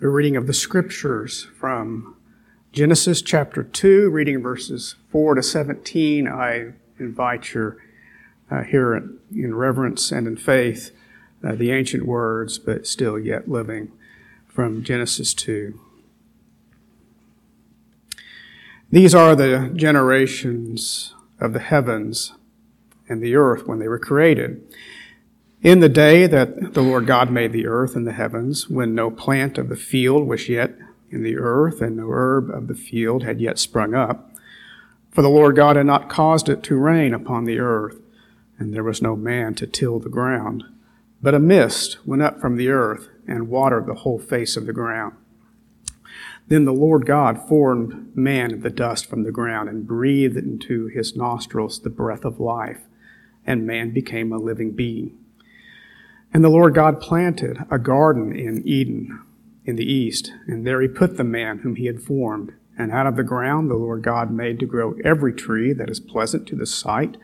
the reading of the scriptures from Genesis chapter 2, reading verses 4 to 17. I invite your uh, hear in reverence and in faith uh, the ancient words, but still yet living from Genesis 2. These are the generations of the heavens and the earth when they were created. In the day that the Lord God made the earth and the heavens, when no plant of the field was yet in the earth, and no herb of the field had yet sprung up, for the Lord God had not caused it to rain upon the earth, and there was no man to till the ground. But a mist went up from the earth and watered the whole face of the ground. Then the Lord God formed man of the dust from the ground and breathed into his nostrils the breath of life, and man became a living being. And the Lord God planted a garden in Eden in the east, and there he put the man whom he had formed. And out of the ground the Lord God made to grow every tree that is pleasant to the sight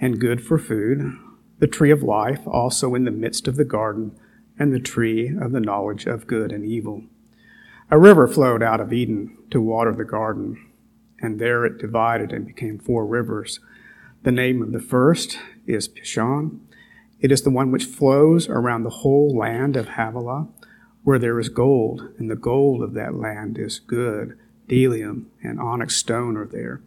and good for food, the tree of life also in the midst of the garden, and the tree of the knowledge of good and evil. A river flowed out of Eden to water the garden, and there it divided and became four rivers. The name of the first is Pishon. It is the one which flows around the whole land of Havilah, where there is gold, and the gold of that land is good. Bdellium and onyx stone are there.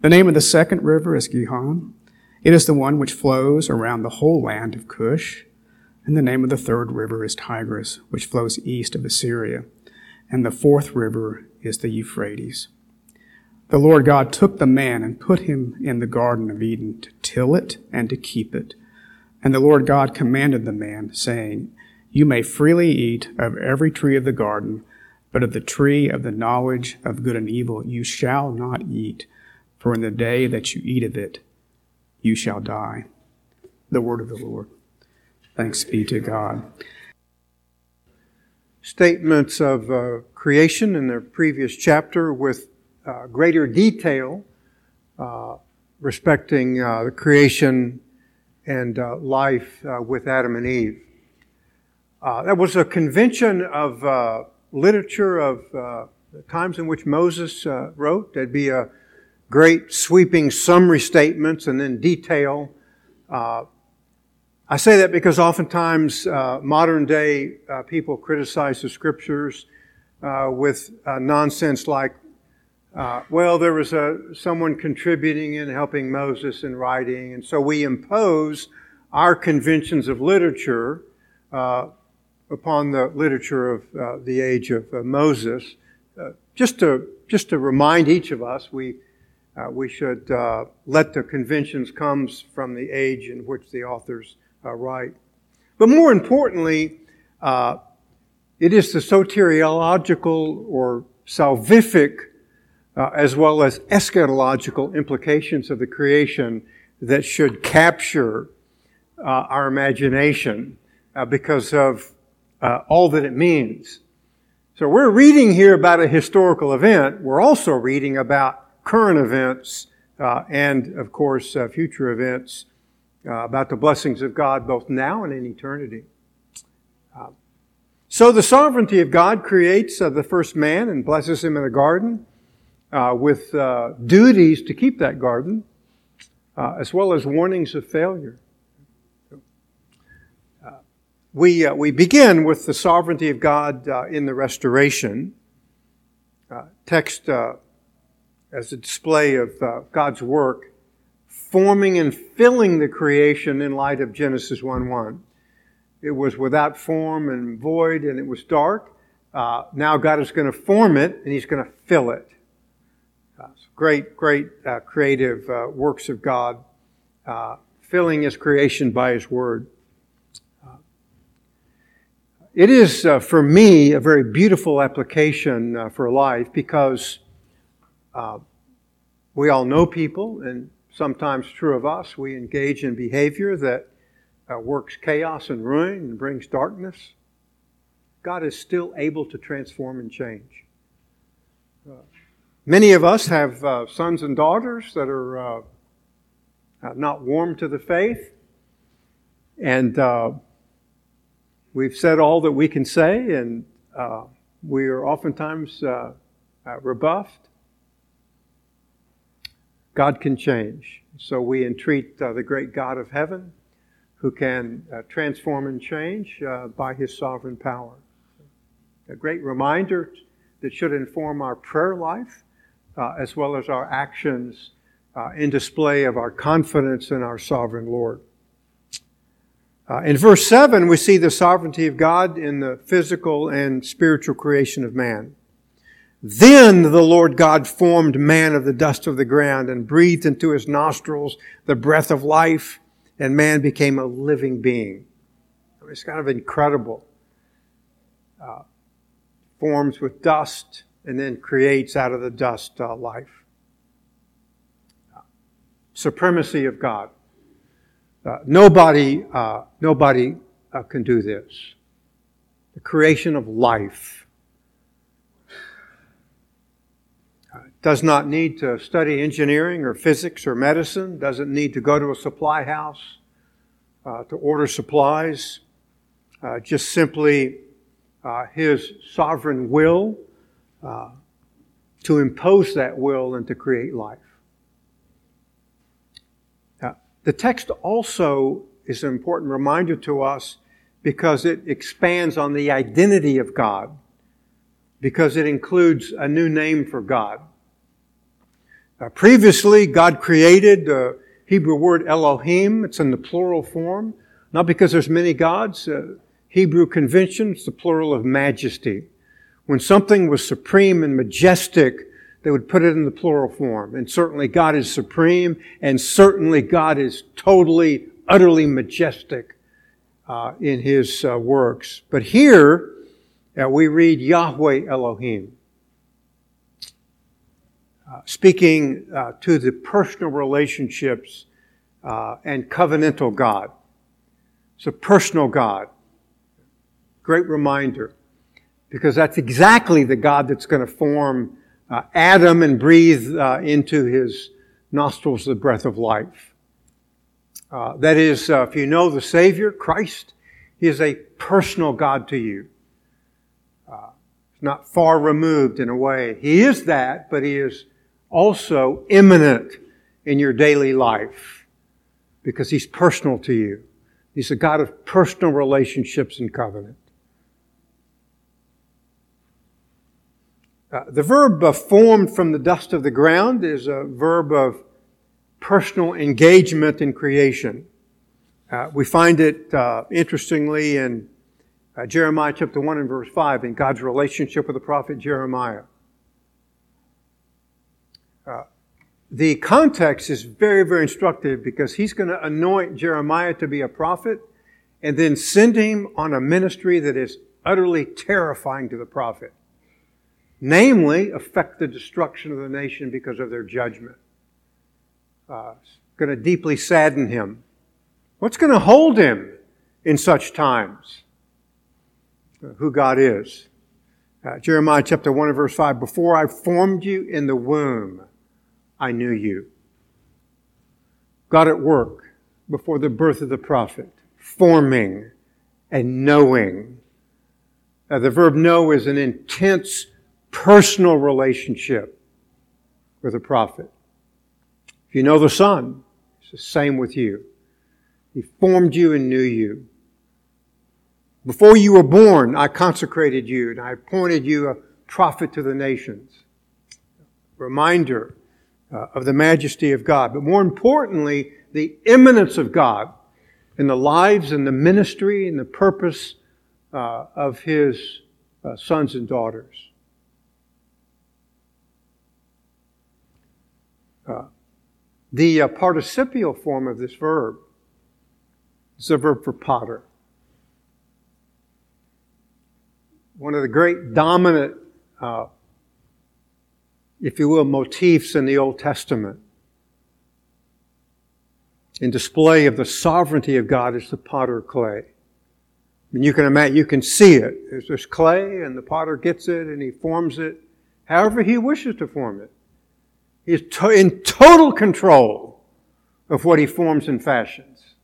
The name of the second river is Gihon. It is the one which flows around the whole land of Cush. And the name of the third river is Tigris, which flows east of Assyria. And the fourth river is the Euphrates. The Lord God took the man and put him in the Garden of Eden to till it and to keep it. And the Lord God commanded the man, saying, You may freely eat of every tree of the garden, but of the tree of the knowledge of good and evil you shall not eat, for in the day that you eat of it, you shall die. The word of the Lord. Thanks be to God. Statements of uh, creation in the previous chapter with uh, greater detail uh, respecting uh, the creation and uh, life uh, with Adam and Eve. Uh, that was a convention of uh, literature of uh, the times in which Moses wrote. There'd be a great sweeping summary statements and then detail. I say that because oftentimes modern day people criticize the scriptures with nonsense like uh, well, there was a, someone contributing and helping Moses in writing, and so we impose our conventions of literature uh, upon the literature of uh, the age of uh, Moses. Uh, just to just to remind each of us, we we should let the conventions comes from the age in which the authors write. But more importantly, it is the soteriological or salvific uh, as well as eschatological implications of the creation that should capture uh, our imagination uh, because of uh, all that it means. So we're reading here about a historical event. We're also reading about current events uh, and, of course, uh, future events about the blessings of God both now and in eternity. so the sovereignty of God creates the first man and blesses him in a garden uh, with uh, duties to keep that garden, uh, as well as warnings of failure. Uh, we, uh, we begin with the sovereignty of God uh, in the restoration. text as a display of God's work, forming and filling the creation in light of Genesis 1 1. It was without form and void, and it was dark. now God is going to form it, and He's going to fill it great, great uh, creative uh, works of God, uh, filling His creation by His Word. Uh, it is, uh, for me, a very beautiful application uh, for life because we all know people, and sometimes true of us, we engage in behavior that works chaos and ruin and brings darkness. God is still able to transform and change. Many of us have uh, sons and daughters that are uh, uh, not warm to the faith, and uh, we've said all that we can say, and uh, we are oftentimes uh, rebuffed. God can change. So we entreat the great God of heaven who can transform and change by his sovereign power. A great reminder that should inform our prayer life as well as our actions in display of our confidence in our sovereign Lord. Uh, in verse 7, we see the sovereignty of God in the physical and spiritual creation of man. Then the Lord God formed man of the dust of the ground and breathed into his nostrils the breath of life, and man became a living being. It's kind of incredible. Uh, forms with dust and then creates out of the dust uh, life. Supremacy of God. Uh, nobody, uh, nobody uh, can do this. The creation of life uh, does not need to study engineering or physics or medicine. Doesn't need to go to a supply house uh, to order supplies. Just simply His sovereign will to impose that will and to create life. Now, The text also is an important reminder to us because it expands on the identity of God, because it includes a new name for God. Uh, previously, God created the Hebrew word Elohim. It's in the plural form, not because there's many gods. Uh, Hebrew convention, it's the plural of majesty. When something was supreme and majestic, they would put it in the plural form. And certainly God is supreme, and certainly God is totally, utterly majestic uh, in His uh, works. But here uh, we read Yahweh Elohim, uh, speaking uh, to the personal relationships uh, and covenantal God. It's a personal God. Great reminder, because that's exactly the God that's going to form uh, Adam and breathe uh, into his nostrils the breath of life. Uh, that is, uh, if you know the Savior, Christ, He is a personal God to you. Uh, not far removed in a way. He is that, but He is also immanent in your daily life because He's personal to you. He's a God of personal relationships and covenant. Uh, the verb uh, formed from the dust of the ground is a verb of personal engagement in creation. Uh, we find it uh, interestingly in uh, Jeremiah chapter 1 and verse 5 in God's relationship with the prophet Jeremiah. the context is very, very instructive because he's going to anoint Jeremiah to be a prophet and then send him on a ministry that is utterly terrifying to the prophet namely, affect the destruction of the nation because of their judgment. Uh, it's going to deeply sadden him. What's going to hold him in such times? Uh, who God is. Uh, Jeremiah chapter 1 and verse 5 Before I formed you in the womb, I knew you. God at work before the birth of the prophet, forming and knowing. Uh, the verb know is an intense personal relationship with a prophet. If you know the Son, it's the same with you. He formed you and knew you. Before you were born, I consecrated you and I appointed you a prophet to the nations. Reminder uh, of the majesty of God, but more importantly, the immanence of God in the lives and the ministry and the purpose uh, of His uh, sons and daughters. Uh, the uh, participial form of this verb is a verb for potter. One of the great dominant, uh, if you will, motifs in the Old Testament in display of the sovereignty of God is the potter clay. I mean, you can imagine, you can see it. There's this clay, and the potter gets it, and he forms it however he wishes to form it. He is to- in total control of what he forms and fashions.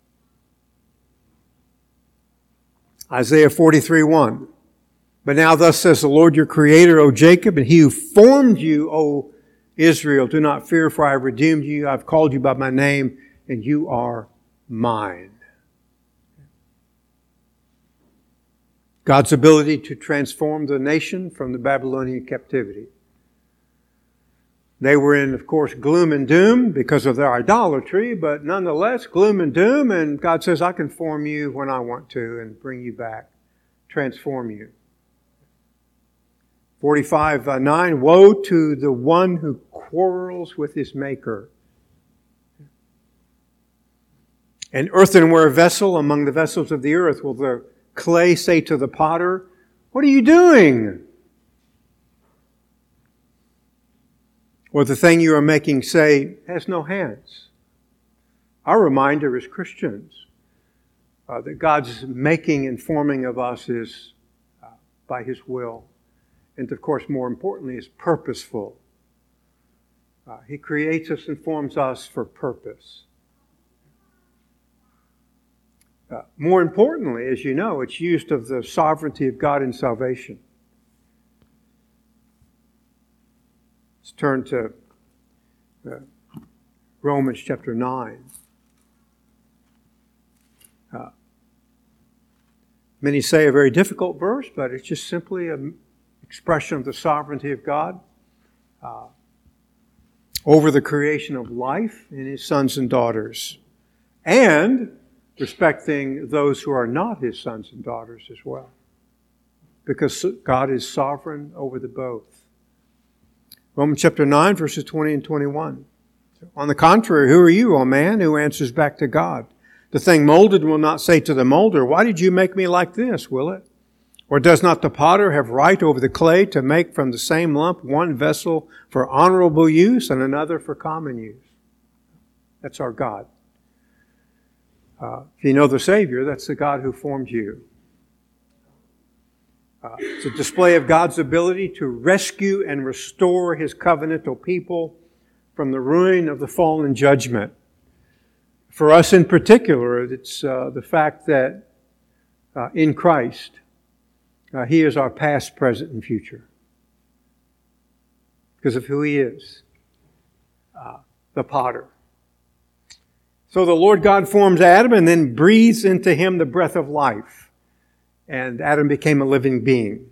Isaiah 43 1. But now thus says the Lord your creator, O Jacob, and he who formed you, O Israel, do not fear, for I have redeemed you. I've called you by my name, and you are mine. God's ability to transform the nation from the Babylonian captivity. They were in, of course, gloom and doom because of their idolatry, but nonetheless, gloom and doom, and God says, I can form you when I want to and bring you back, transform you. 45 uh, 9 Woe to the one who quarrels with his maker. An earthenware vessel among the vessels of the earth will the clay say to the potter, What are you doing? Or the thing you are making say, has no hands. Our reminder as Christians uh, that God's making and forming of us is uh, by His will. And of course, more importantly, is purposeful. Uh, he creates us and forms us for purpose. Uh, more importantly, as you know, it's used of the sovereignty of God in salvation. Let's turn to uh, Romans chapter 9. Uh, many say a very difficult verse, but it's just simply an expression of the sovereignty of God uh, over the creation of life in his sons and daughters. And respecting those who are not his sons and daughters as well. Because God is sovereign over the both. Romans chapter 9, verses 20 and 21. On the contrary, who are you, O man, who answers back to God? The thing molded will not say to the molder, Why did you make me like this, will it? Or does not the potter have right over the clay to make from the same lump one vessel for honorable use and another for common use? That's our God. Uh, if you know the Savior, that's the God who formed you. Uh, it's a display of God's ability to rescue and restore His covenantal people from the ruin of the fallen judgment. For us in particular, it's uh, the fact that uh, in Christ, uh, He is our past, present, and future. Because of who He is, uh, the potter. So the Lord God forms Adam and then breathes into him the breath of life. And Adam became a living being.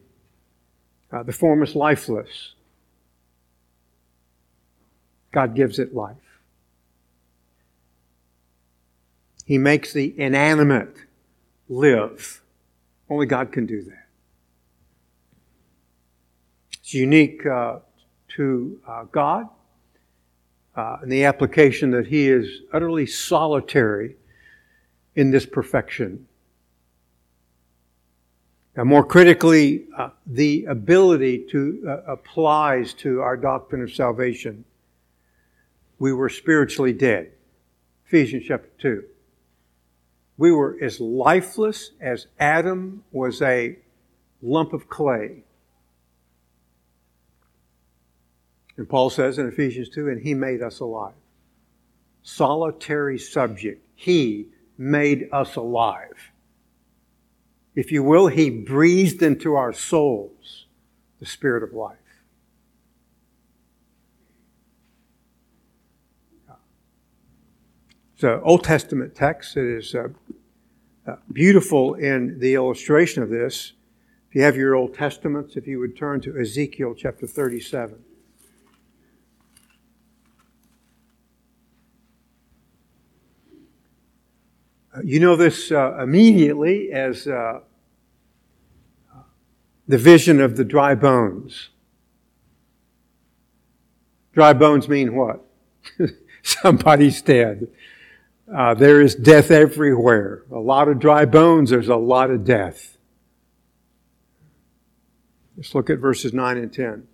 Uh, the form is lifeless. God gives it life. He makes the inanimate live. Only God can do that. It's unique uh, to uh, God uh, in the application that he is utterly solitary in this perfection. Now, more critically, uh, the ability to uh, applies to our doctrine of salvation. We were spiritually dead. Ephesians chapter 2. We were as lifeless as Adam was a lump of clay. And Paul says in Ephesians 2, and he made us alive. Solitary subject. He made us alive. If you will, he breathed into our souls the spirit of life. It's an Old Testament text that is uh, uh, beautiful in the illustration of this. If you have your Old Testaments, if you would turn to Ezekiel chapter 37. You know this uh, immediately as uh, the vision of the dry bones. Dry bones mean what? Somebody's dead. Uh, there is death everywhere. A lot of dry bones, there's a lot of death. Let's look at verses 9 and 10.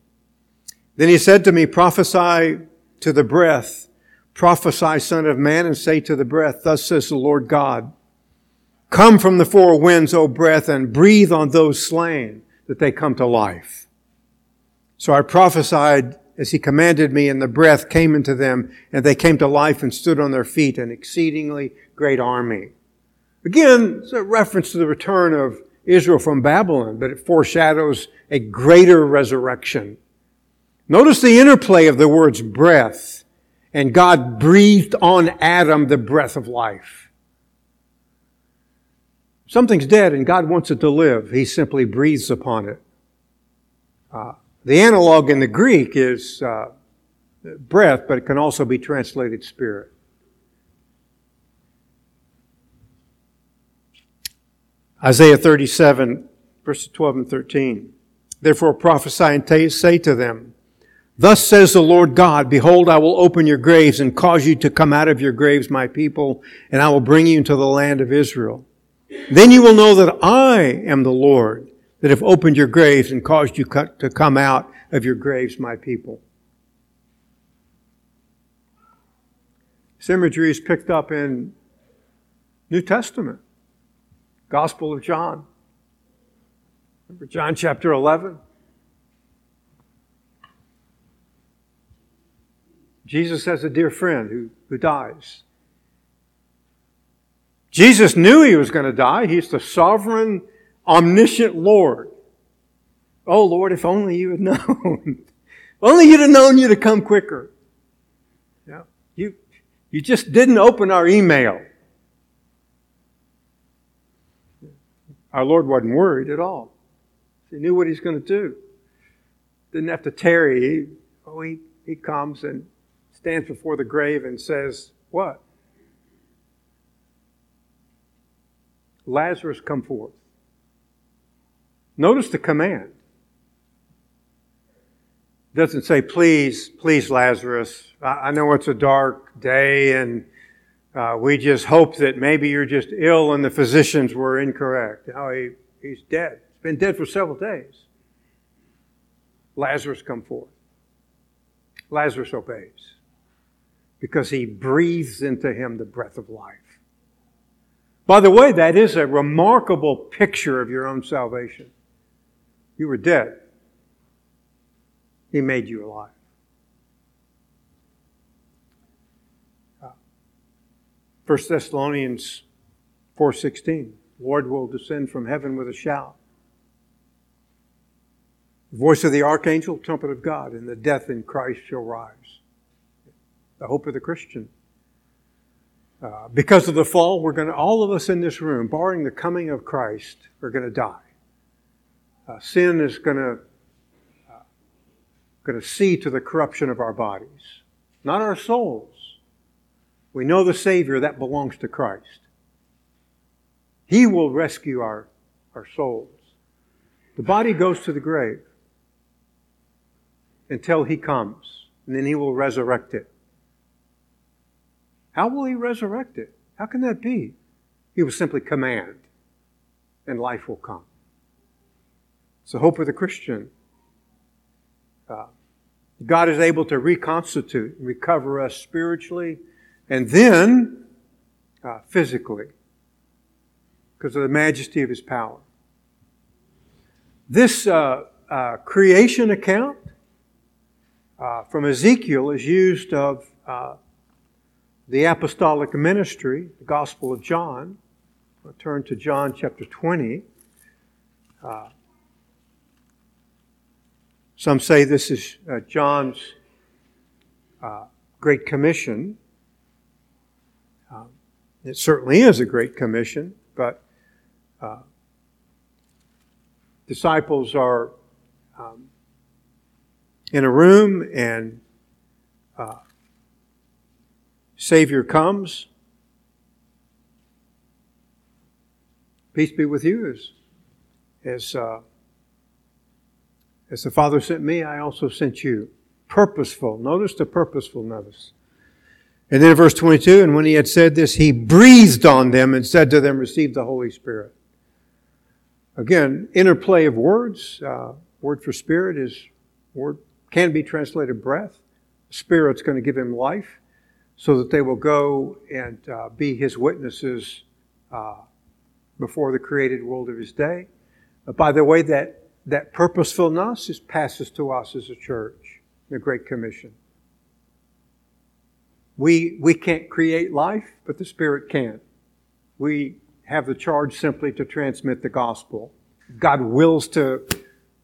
Then he said to me, Prophesy to the breath Prophesy, Son of Man, and say to the breath, Thus says the Lord God, Come from the four winds, O breath, and breathe on those slain, that they come to life. So I prophesied as he commanded me, and the breath came into them, and they came to life and stood on their feet, an exceedingly great army. Again, it's a reference to the return of Israel from Babylon, but it foreshadows a greater resurrection. Notice the interplay of the words breath, and God breathed on Adam the breath of life. Something's dead and God wants it to live. He simply breathes upon it. Uh, the analog in the Greek is uh, breath, but it can also be translated spirit. Isaiah 37, verses 12 and 13. Therefore prophesy and say to them, Thus says the Lord God, Behold, I will open your graves and cause you to come out of your graves, my people, and I will bring you into the land of Israel. Then you will know that I am the Lord, that have opened your graves and caused you to come out of your graves, my people. This imagery is picked up in New Testament. Gospel of John. Remember John chapter 11? Jesus has a dear friend who, who dies. Jesus knew he was going to die. He's the sovereign, omniscient Lord. Oh, Lord, if only you had known. only you'd have known you'd have come quicker. Yeah. You, you just didn't open our email. Our Lord wasn't worried at all. He knew what he's going to do. Didn't have to tarry. He, oh, he, he comes and stands before the grave and says, What? Lazarus, come forth. Notice the command. It doesn't say, please, please, Lazarus. I, know it's a dark day and uh, we just hope that maybe you're just ill and the physicians were incorrect. No, he, he's dead. He's been dead for several days. Lazarus come forth. Lazarus obeys because he breathes into him the breath of life. By the way, that is a remarkable picture of your own salvation. You were dead. He made you alive. Uh, 1 Thessalonians 4:16 Lord will descend from heaven with a shout. The voice of the archangel, trumpet of God, and the death in Christ shall rise. The hope of the Christian. Uh, because of the fall, we're going to, all of us in this room, barring the coming of Christ, are going to die. Uh, sin is going to, uh, going to see to the corruption of our bodies, not our souls. We know the Savior, that belongs to Christ. He will rescue our, our souls. The body goes to the grave until He comes, and then He will resurrect it. How will He resurrect it? How can that be? He will simply command, and life will come. It's the hope of the Christian. Uh, God is able to reconstitute and recover us spiritually and then uh, physically because of the majesty of his power. This uh, uh, creation account uh, from Ezekiel is used of uh, the apostolic ministry, the Gospel of John. I'll turn to John chapter 20. Uh, some say this is John's Great Commission. It certainly is a great commission, but uh, disciples are um, in a room and uh, Savior comes. Peace be with you. As, as, uh, as the Father sent me, I also sent you. Purposeful. Notice the purposeful notice. And then in verse 22, and when he had said this, he breathed on them and said to them, Receive the Holy Spirit. Again, interplay of words. Uh, word for spirit is word can be translated breath. Spirit's going to give him life, so that they will go and uh, be his witnesses uh, before the created world of his day. But by the way, that that purposefulness is passes to us as a church, the Great Commission. We, we can't create life, but the Spirit can. We have the charge simply to transmit the gospel. God wills to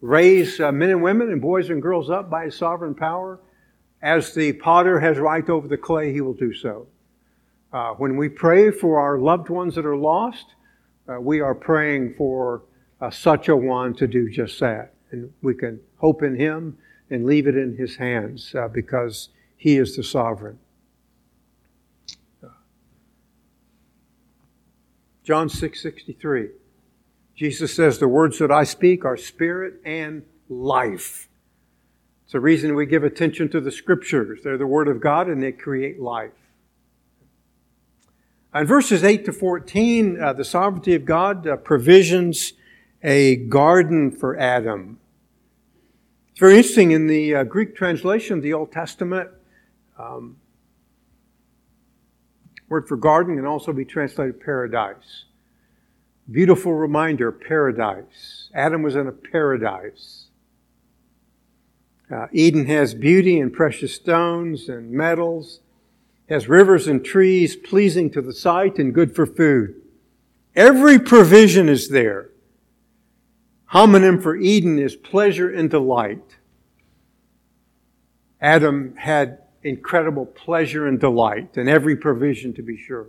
raise uh, men and women and boys and girls up by his sovereign power. As the potter has right over the clay, he will do so. Uh, when we pray for our loved ones that are lost, uh, we are praying for uh, such a one to do just that. And we can hope in him and leave it in his hands uh, because he is the sovereign. John 6 63. Jesus says, The words that I speak are spirit and life. It's the reason we give attention to the scriptures. They're the word of God and they create life. In verses 8 to 14, uh, the sovereignty of God uh, provisions a garden for Adam. It's very interesting in the uh, Greek translation of the Old Testament. Um, word for garden can also be translated paradise. Beautiful reminder, paradise. Adam was in a paradise. Uh, Eden has beauty and precious stones and metals has rivers and trees pleasing to the sight and good for food. Every provision is there. Homonym for Eden is pleasure and delight. Adam had incredible pleasure and delight and every provision to be sure.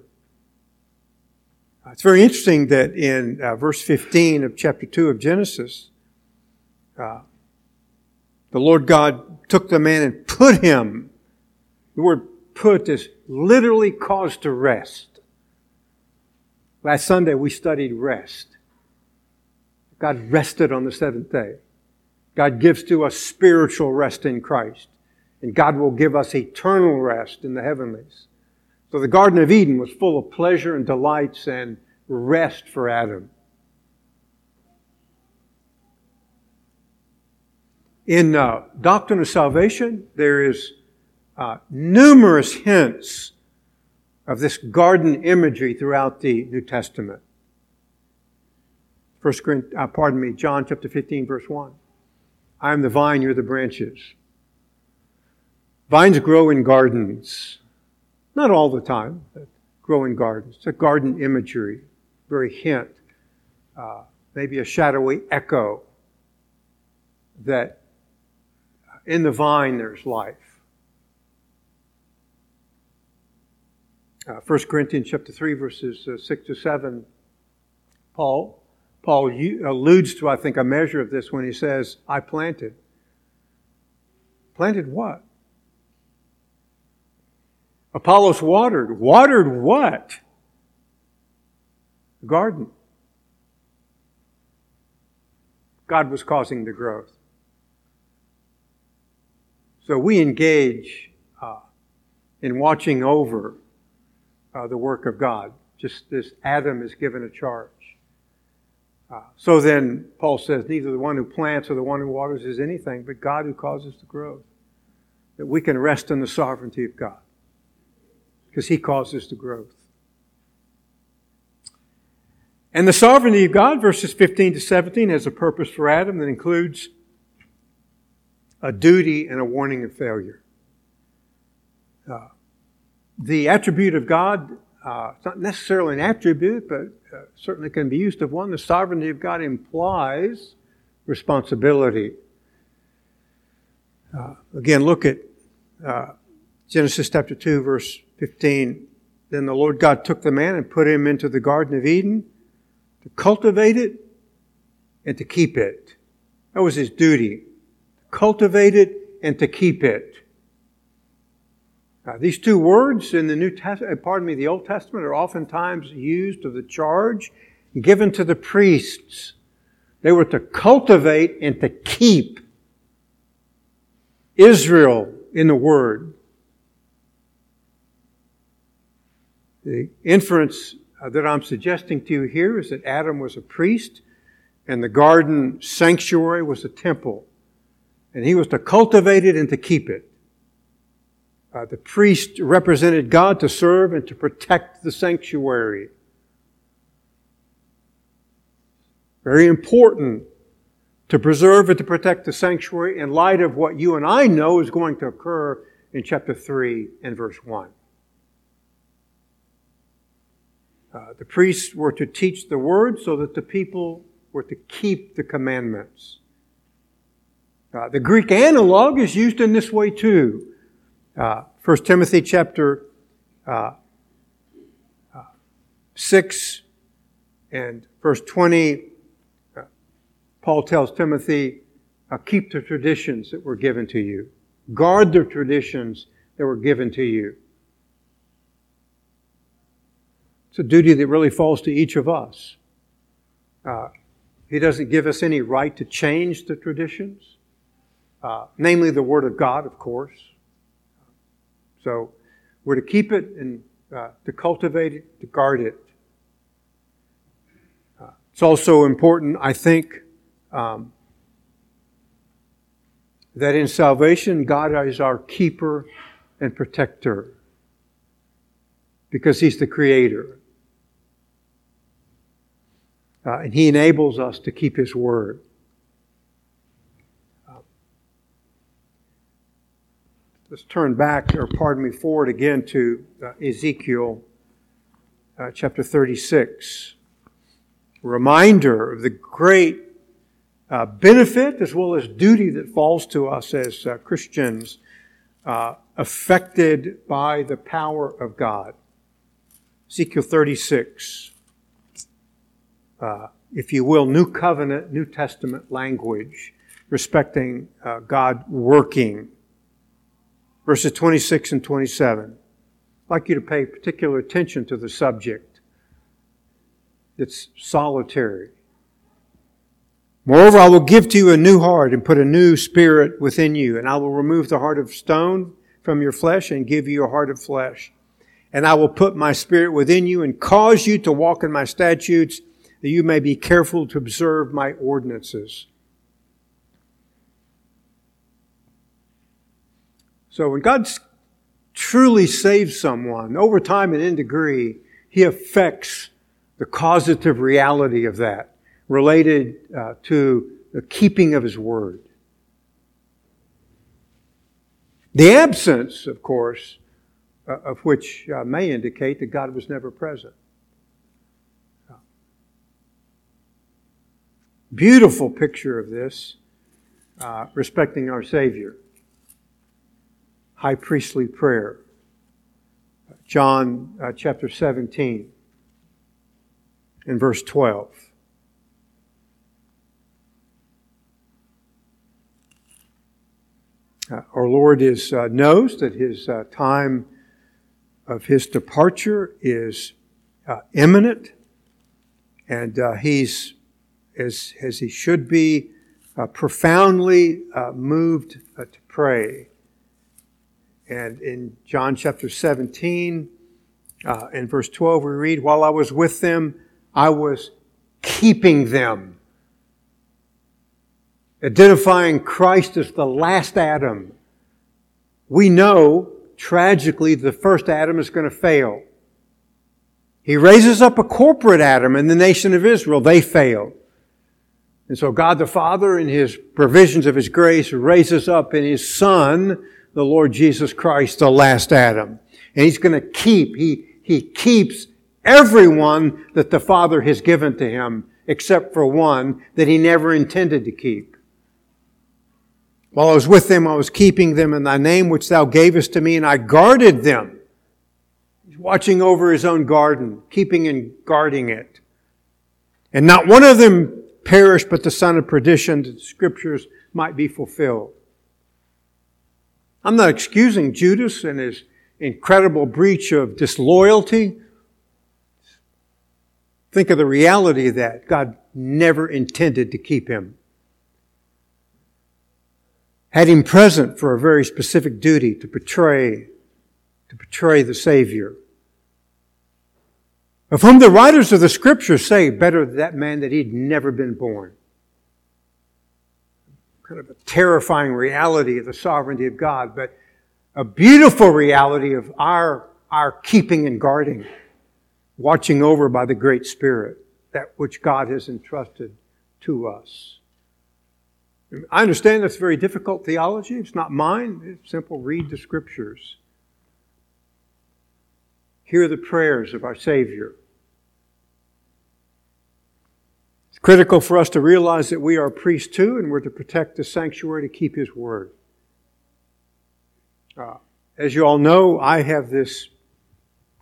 It's very interesting that in uh, verse 15 of chapter 2 of Genesis, uh, the Lord God took the man and put him, the word put is literally caused to rest. Last Sunday we studied rest. God rested on the seventh day. God gives to us spiritual rest in Christ. And God will give us eternal rest in the heavenlies. So the Garden of Eden was full of pleasure and delights and rest for Adam. In uh, Doctrine of Salvation, there is uh, numerous hints of this garden imagery throughout the New Testament. First uh, pardon me, John chapter 15, verse 1. I am the vine, you're the branches. Vines grow in gardens. Not all the time, but grow in gardens. It's a garden imagery, very hint, uh, maybe a shadowy echo that in the vine there's life. Uh, 1 Corinthians chapter 3, verses uh, 6 to 7, Paul, Paul alludes to, I think, a measure of this when he says, I planted. Planted what? Apollos watered. Watered what? The garden. God was causing the growth. So we engage uh, in watching over uh, the work of God. Just as Adam is given a charge. Uh, so then, Paul says, neither the one who plants or the one who waters is anything, but God who causes the growth. That we can rest in the sovereignty of God because He causes the growth. And the sovereignty of God, verses 15 to 17, has a purpose for Adam that includes a duty and a warning of failure. Uh, the attribute of God, uh, it's not necessarily an attribute, but uh, certainly can be used of one. The sovereignty of God implies responsibility. Uh, again, look at uh, Genesis chapter 2, verse 15. Then the Lord God took the man and put him into the Garden of Eden to cultivate it and to keep it. That was his duty. Cultivate it and to keep it. Uh, these two words in the New Testament, uh, pardon me, the Old Testament are oftentimes used of the charge given to the priests. They were to cultivate and to keep Israel in the Word. The inference uh, that I'm suggesting to you here is that Adam was a priest and the garden sanctuary was a temple. And he was to cultivate it and to keep it. Uh, the priest represented God to serve and to protect the sanctuary. Very important to preserve and to protect the sanctuary in light of what you and I know is going to occur in chapter 3 and verse 1. Uh, the priests were to teach the word so that the people were to keep the commandments. Uh, the Greek analog is used in this way too. Uh, 1 Timothy chapter uh, uh, 6 and verse 20, uh, Paul tells Timothy, keep the traditions that were given to you. Guard the traditions that were given to you. It's a duty that really falls to each of us. Uh, he doesn't give us any right to change the traditions, uh, namely the Word of God, of course. So we're to keep it and uh, to cultivate it, to guard it. Uh, it's also important, I think, um, that in salvation, God is our keeper and protector because He's the Creator. Uh, and He enables us to keep His Word. Let's turn back, or pardon me, forward again to uh, Ezekiel uh, chapter 36. A reminder of the great uh, benefit as well as duty that falls to us as uh, Christians uh, affected by the power of God. Ezekiel 36, uh, if you will, New Covenant, New Testament language respecting God working. Verses 26 and 27. I'd like you to pay particular attention to the subject. It's solitary. Moreover, I will give to you a new heart and put a new spirit within you, and I will remove the heart of stone from your flesh and give you a heart of flesh. And I will put my spirit within you and cause you to walk in my statutes, that you may be careful to observe my ordinances. So when God truly saves someone, over time and in degree, He affects the causative reality of that related uh, to the keeping of His Word. The absence, of course, uh, of which uh, may indicate that God was never present. Beautiful picture of this, uh, respecting our Savior. High priestly prayer. John uh, chapter 17 and verse 12. Uh, our Lord is, uh, knows that his uh, time of his departure is uh, imminent, and uh, he's, as, as he should be, profoundly moved to pray. And in John chapter 17, uh, in verse 12, we read, While I was with them, I was keeping them identifying Christ as the last Adam, we know tragically the first Adam is going to fail. He raises up a corporate Adam in the nation of Israel. They fail. And so God the Father, in His provisions of His grace, raises up in His Son, the Lord Jesus Christ, the last Adam. And He's going to keep, He, He keeps everyone that the Father has given to Him, except for one that He never intended to keep. While I was with them, I was keeping them in thy name which thou gavest to me, and I guarded them. He's watching over his own garden, keeping and guarding it. And not one of them perished, but the son of perdition, that the scriptures might be fulfilled. I'm not excusing Judas and his incredible breach of disloyalty. Think of the reality of that. God never intended to keep him had him present for a very specific duty to portray, to portray the Savior. Of whom the writers of the scriptures say, better that man that he'd never been born. Kind of a terrifying reality of the sovereignty of God, but a beautiful reality of our, our keeping and guarding, watching over by the great Spirit, that which God has entrusted to us. I understand that's very difficult theology. It's not mine. It's simple. Read the scriptures. Hear the prayers of our Savior. It's critical for us to realize that we are priests too, and we're to protect the sanctuary to keep His word. Uh, as you all know, I have this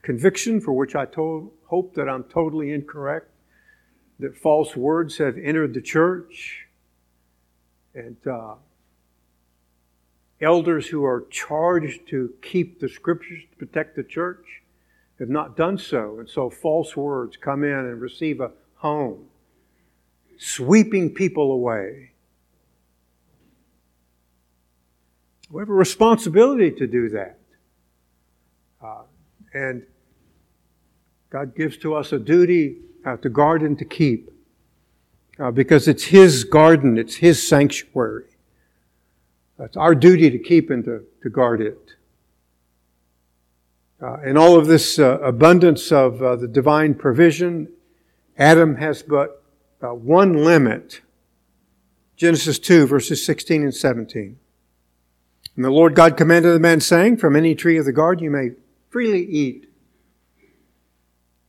conviction for which I told, hope that I'm totally incorrect, that false words have entered the church, and uh, elders who are charged to keep the scriptures to protect the church have not done so. And so false words come in and receive a home, sweeping people away. We have a responsibility to do that. Uh, and God gives to us a duty uh, to guard and to keep uh, because it's His garden, it's His sanctuary. It's our duty to keep and to, to guard it. Uh, in all of this uh, abundance of uh, the divine provision, Adam has but uh, one limit. Genesis 2, verses 16 and 17. And the Lord God commanded the man, saying, From any tree of the garden you may freely eat.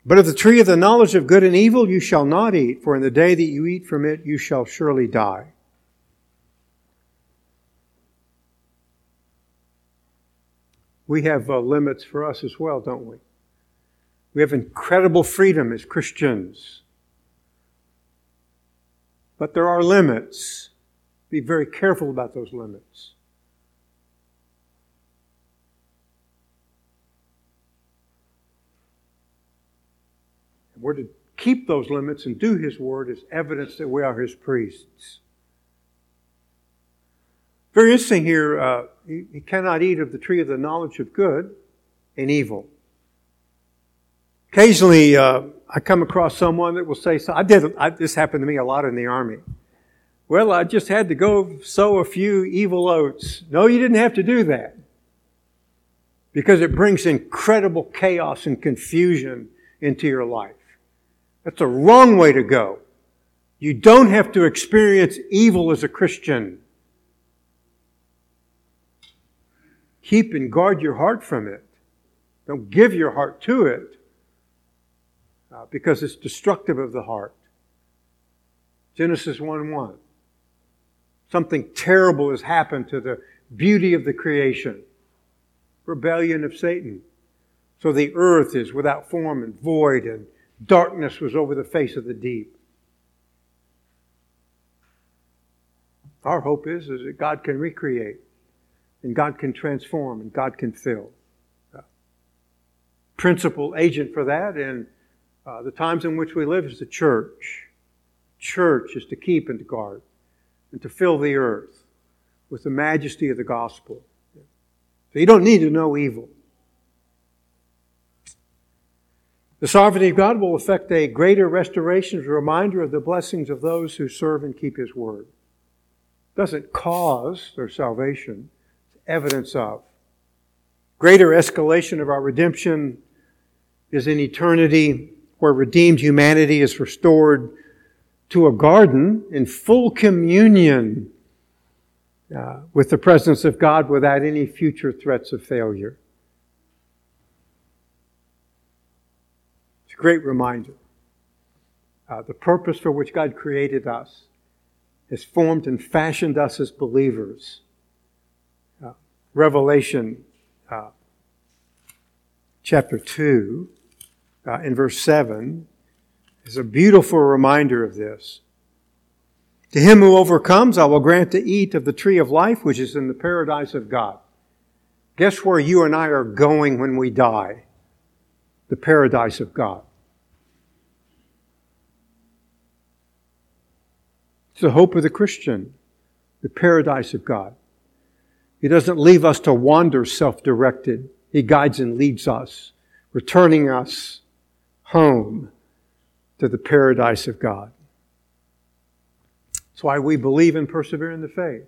But of the tree of the knowledge of good and evil you shall not eat, for in the day that you eat from it you shall surely die. we have uh, limits for us as well, don't we? We have incredible freedom as Christians. But there are limits. Be very careful about those limits. we're to keep those limits and do His word as evidence that we are His priests. Very interesting here. Uh, he, cannot eat of the tree of the knowledge of good and evil. Occasionally, uh, I come across someone that will say, so I did, I, this happened to me a lot in the army. Well, I just had to go sow a few evil oats. No, you didn't have to do that. Because it brings incredible chaos and confusion into your life. That's a wrong way to go. You don't have to experience evil as a Christian. keep and guard your heart from it. Don't give your heart to it uh, because it's destructive of the heart. Genesis 1 1. Something terrible has happened to the beauty of the creation. Rebellion of Satan. So the earth is without form and void, and darkness was over the face of the deep. Our hope is, is that God can recreate and God can transform and God can fill. Uh, principal agent for that in uh, the times in which we live is the church. Church is to keep and to guard and to fill the earth with the majesty of the gospel. So you don't need to know evil. The sovereignty of God will effect a greater restoration as a reminder of the blessings of those who serve and keep His word. It doesn't cause their salvation, it's evidence of. Greater escalation of our redemption is in eternity where redeemed humanity is restored to a garden in full communion uh, with the presence of God without any future threats of failure. It's a great reminder. Uh, the purpose for which God created us has formed and fashioned us as believers Revelation uh, chapter 2, uh, in verse 7, is a beautiful reminder of this. To him who overcomes, I will grant to eat of the tree of life, which is in the paradise of God. Guess where you and I are going when we die? The paradise of God. It's the hope of the Christian, the paradise of God. He doesn't leave us to wander self directed. He guides and leads us, returning us home to the paradise of God. That's why we believe and persevere in the faith.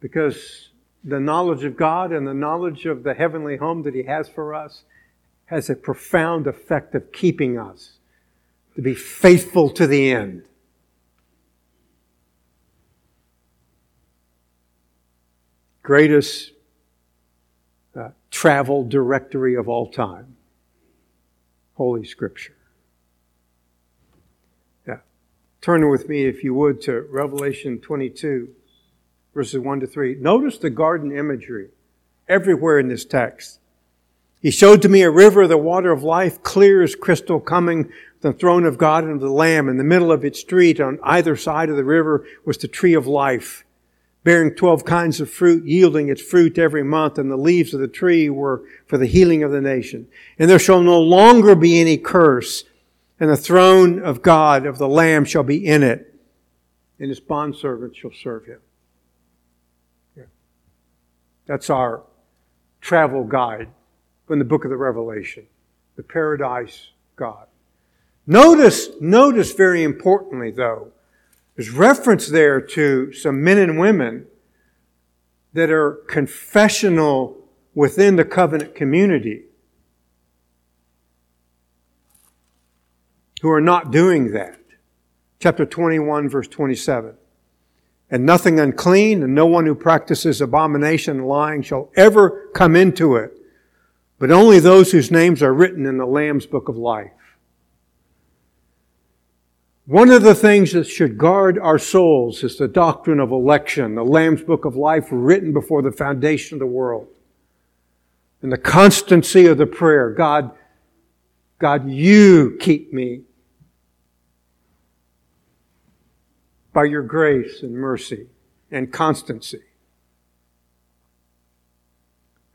Because the knowledge of God and the knowledge of the heavenly home that He has for us has a profound effect of keeping us to be faithful to the end. greatest uh, travel directory of all time Holy Scripture. Yeah. Turn with me, if you would, to Revelation 22, verses 1 to 3. Notice the garden imagery everywhere in this text. He showed to me a river, the water of life, clear as crystal, coming from the throne of God and of the Lamb. In the middle of its street, on either side of the river, was the tree of life, bearing twelve kinds of fruit, yielding its fruit every month, and the leaves of the tree were for the healing of the nation. And there shall no longer be any curse, and the throne of God, of the Lamb, shall be in it, and his bondservants shall serve him. That's our travel guide from the book of the Revelation, the paradise God. Notice, notice very importantly though, there's reference there to some men and women that are confessional within the covenant community who are not doing that. Chapter 21 verse 27. And nothing unclean and no one who practices abomination and lying shall ever come into it but only those whose names are written in the Lamb's book of life. One of the things that should guard our souls is the doctrine of election, the Lamb's book of life written before the foundation of the world. And the constancy of the prayer, God, God, you keep me by your grace and mercy and constancy.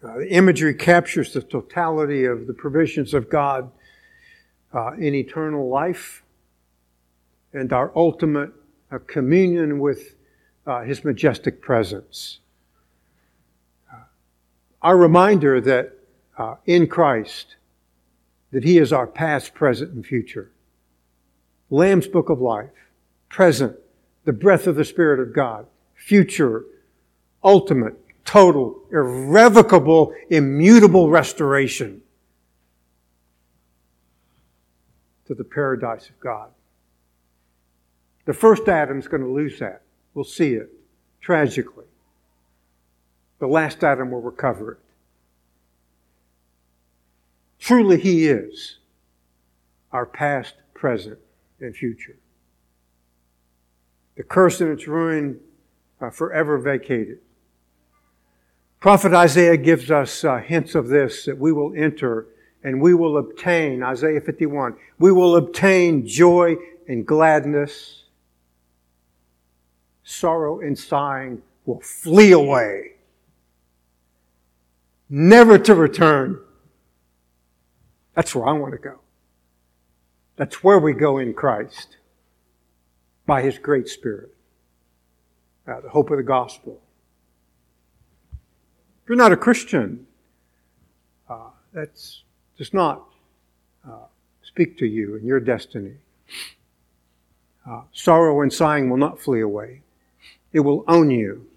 Uh, the imagery captures the totality of the provisions of God uh, in eternal life and our ultimate uh, communion with uh, His majestic presence. Uh, our reminder that uh, in Christ, that He is our past, present, and future. Lamb's Book of Life, present, the breath of the Spirit of God, future, ultimate, total, irrevocable, immutable restoration to the paradise of God. The first Adam's going to lose that. We'll see it tragically. The last Adam will recover it. Truly, He is our past, present, and future. The curse and its ruin are forever vacated. Prophet Isaiah gives us uh, hints of this that we will enter and we will obtain, Isaiah 51, we will obtain joy and gladness. Sorrow and sighing will flee away, never to return. That's where I want to go. That's where we go in Christ by His great Spirit. Uh, the hope of the gospel. If you're not a Christian, uh, that's does not uh, speak to you and your destiny. Uh, sorrow and sighing will not flee away. It will own you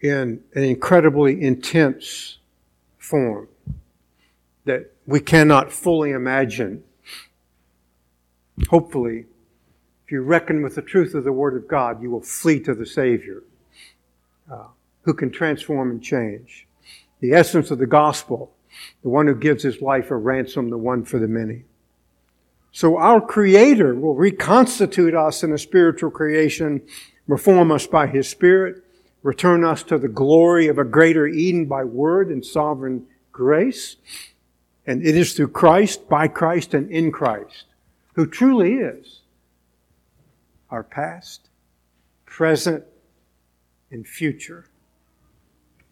in an incredibly intense form that we cannot fully imagine. Hopefully, if you reckon with the truth of the Word of God, you will flee to the Savior. Uh, who can transform and change. The essence of the gospel, the one who gives his life a ransom, the one for the many. So our Creator will reconstitute us in a spiritual creation, reform us by His Spirit, return us to the glory of a greater Eden by word and sovereign grace. And it is through Christ, by Christ, and in Christ, who truly is our past, present, and future